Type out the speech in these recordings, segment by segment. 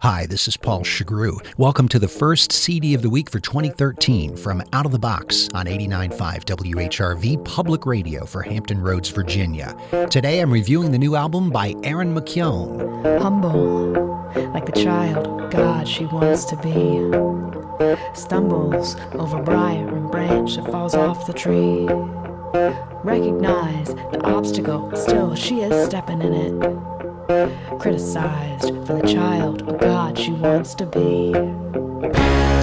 Hi, this is Paul Chagru. Welcome to the first CD of the week for 2013 from Out of the Box on 89.5 WHRV Public Radio for Hampton Roads, Virginia. Today I'm reviewing the new album by Erin McKeown. Humble, like the child God she wants to be. Stumbles over briar and branch that falls off the tree. Recognize the obstacle, still she is stepping in it criticized for the child of God she wants to be.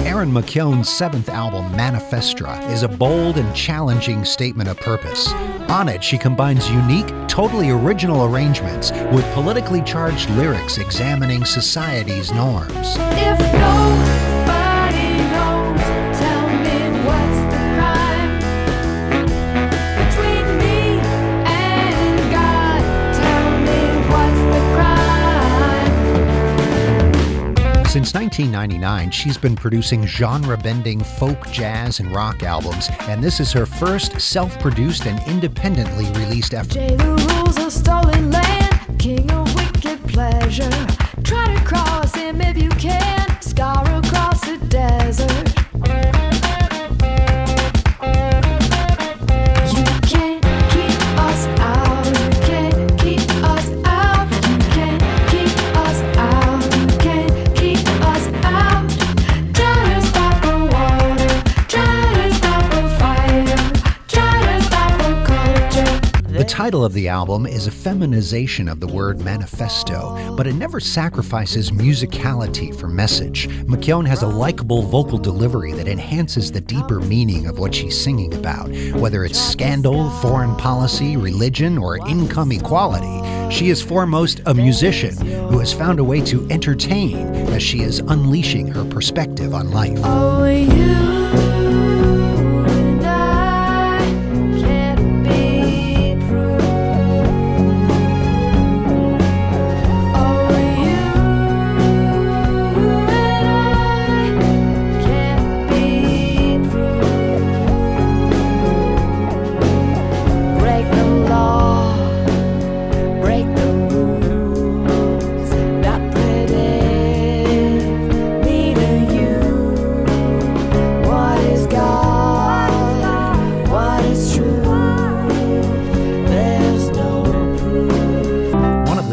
Erin McKeown's seventh album, Manifestra, is a bold and challenging statement of purpose. On it, she combines unique, totally original arrangements with politically charged lyrics examining society's norms. Since 1999, she's been producing genre bending folk, jazz, and rock albums, and this is her first self produced and independently released effort. Jay, land, pleasure. Try to cross him if you can, title of the album is a feminization of the word manifesto, but it never sacrifices musicality for message. McKeown has a likable vocal delivery that enhances the deeper meaning of what she's singing about. Whether it's scandal, foreign policy, religion, or income equality, she is foremost a musician who has found a way to entertain as she is unleashing her perspective on life.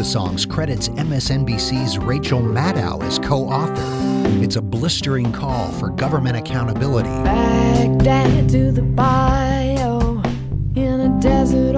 Oh, songs credits MSNBC's Rachel Maddow as co author. It's a blistering call for government accountability. To the bio in a desert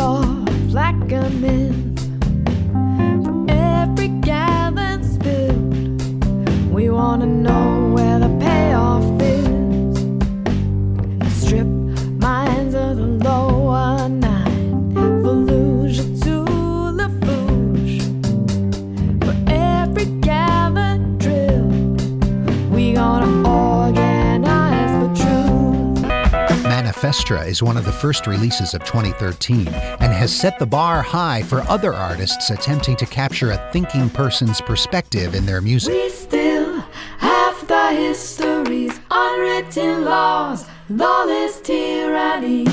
Manifestra is one of the first releases of 2013 and has set the bar high for other artists attempting to capture a thinking person's perspective in their music. We still have the histories, unwritten laws, lawless tyranny.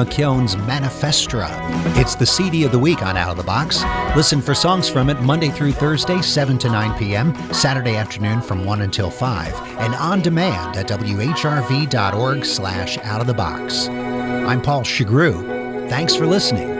McKeown's Manifestra. It's the CD of the week on Out of the Box. Listen for songs from it Monday through Thursday, 7 to 9 p.m., Saturday afternoon from 1 until 5, and on demand at whrv.org slash out of the box. I'm Paul Chagru. Thanks for listening.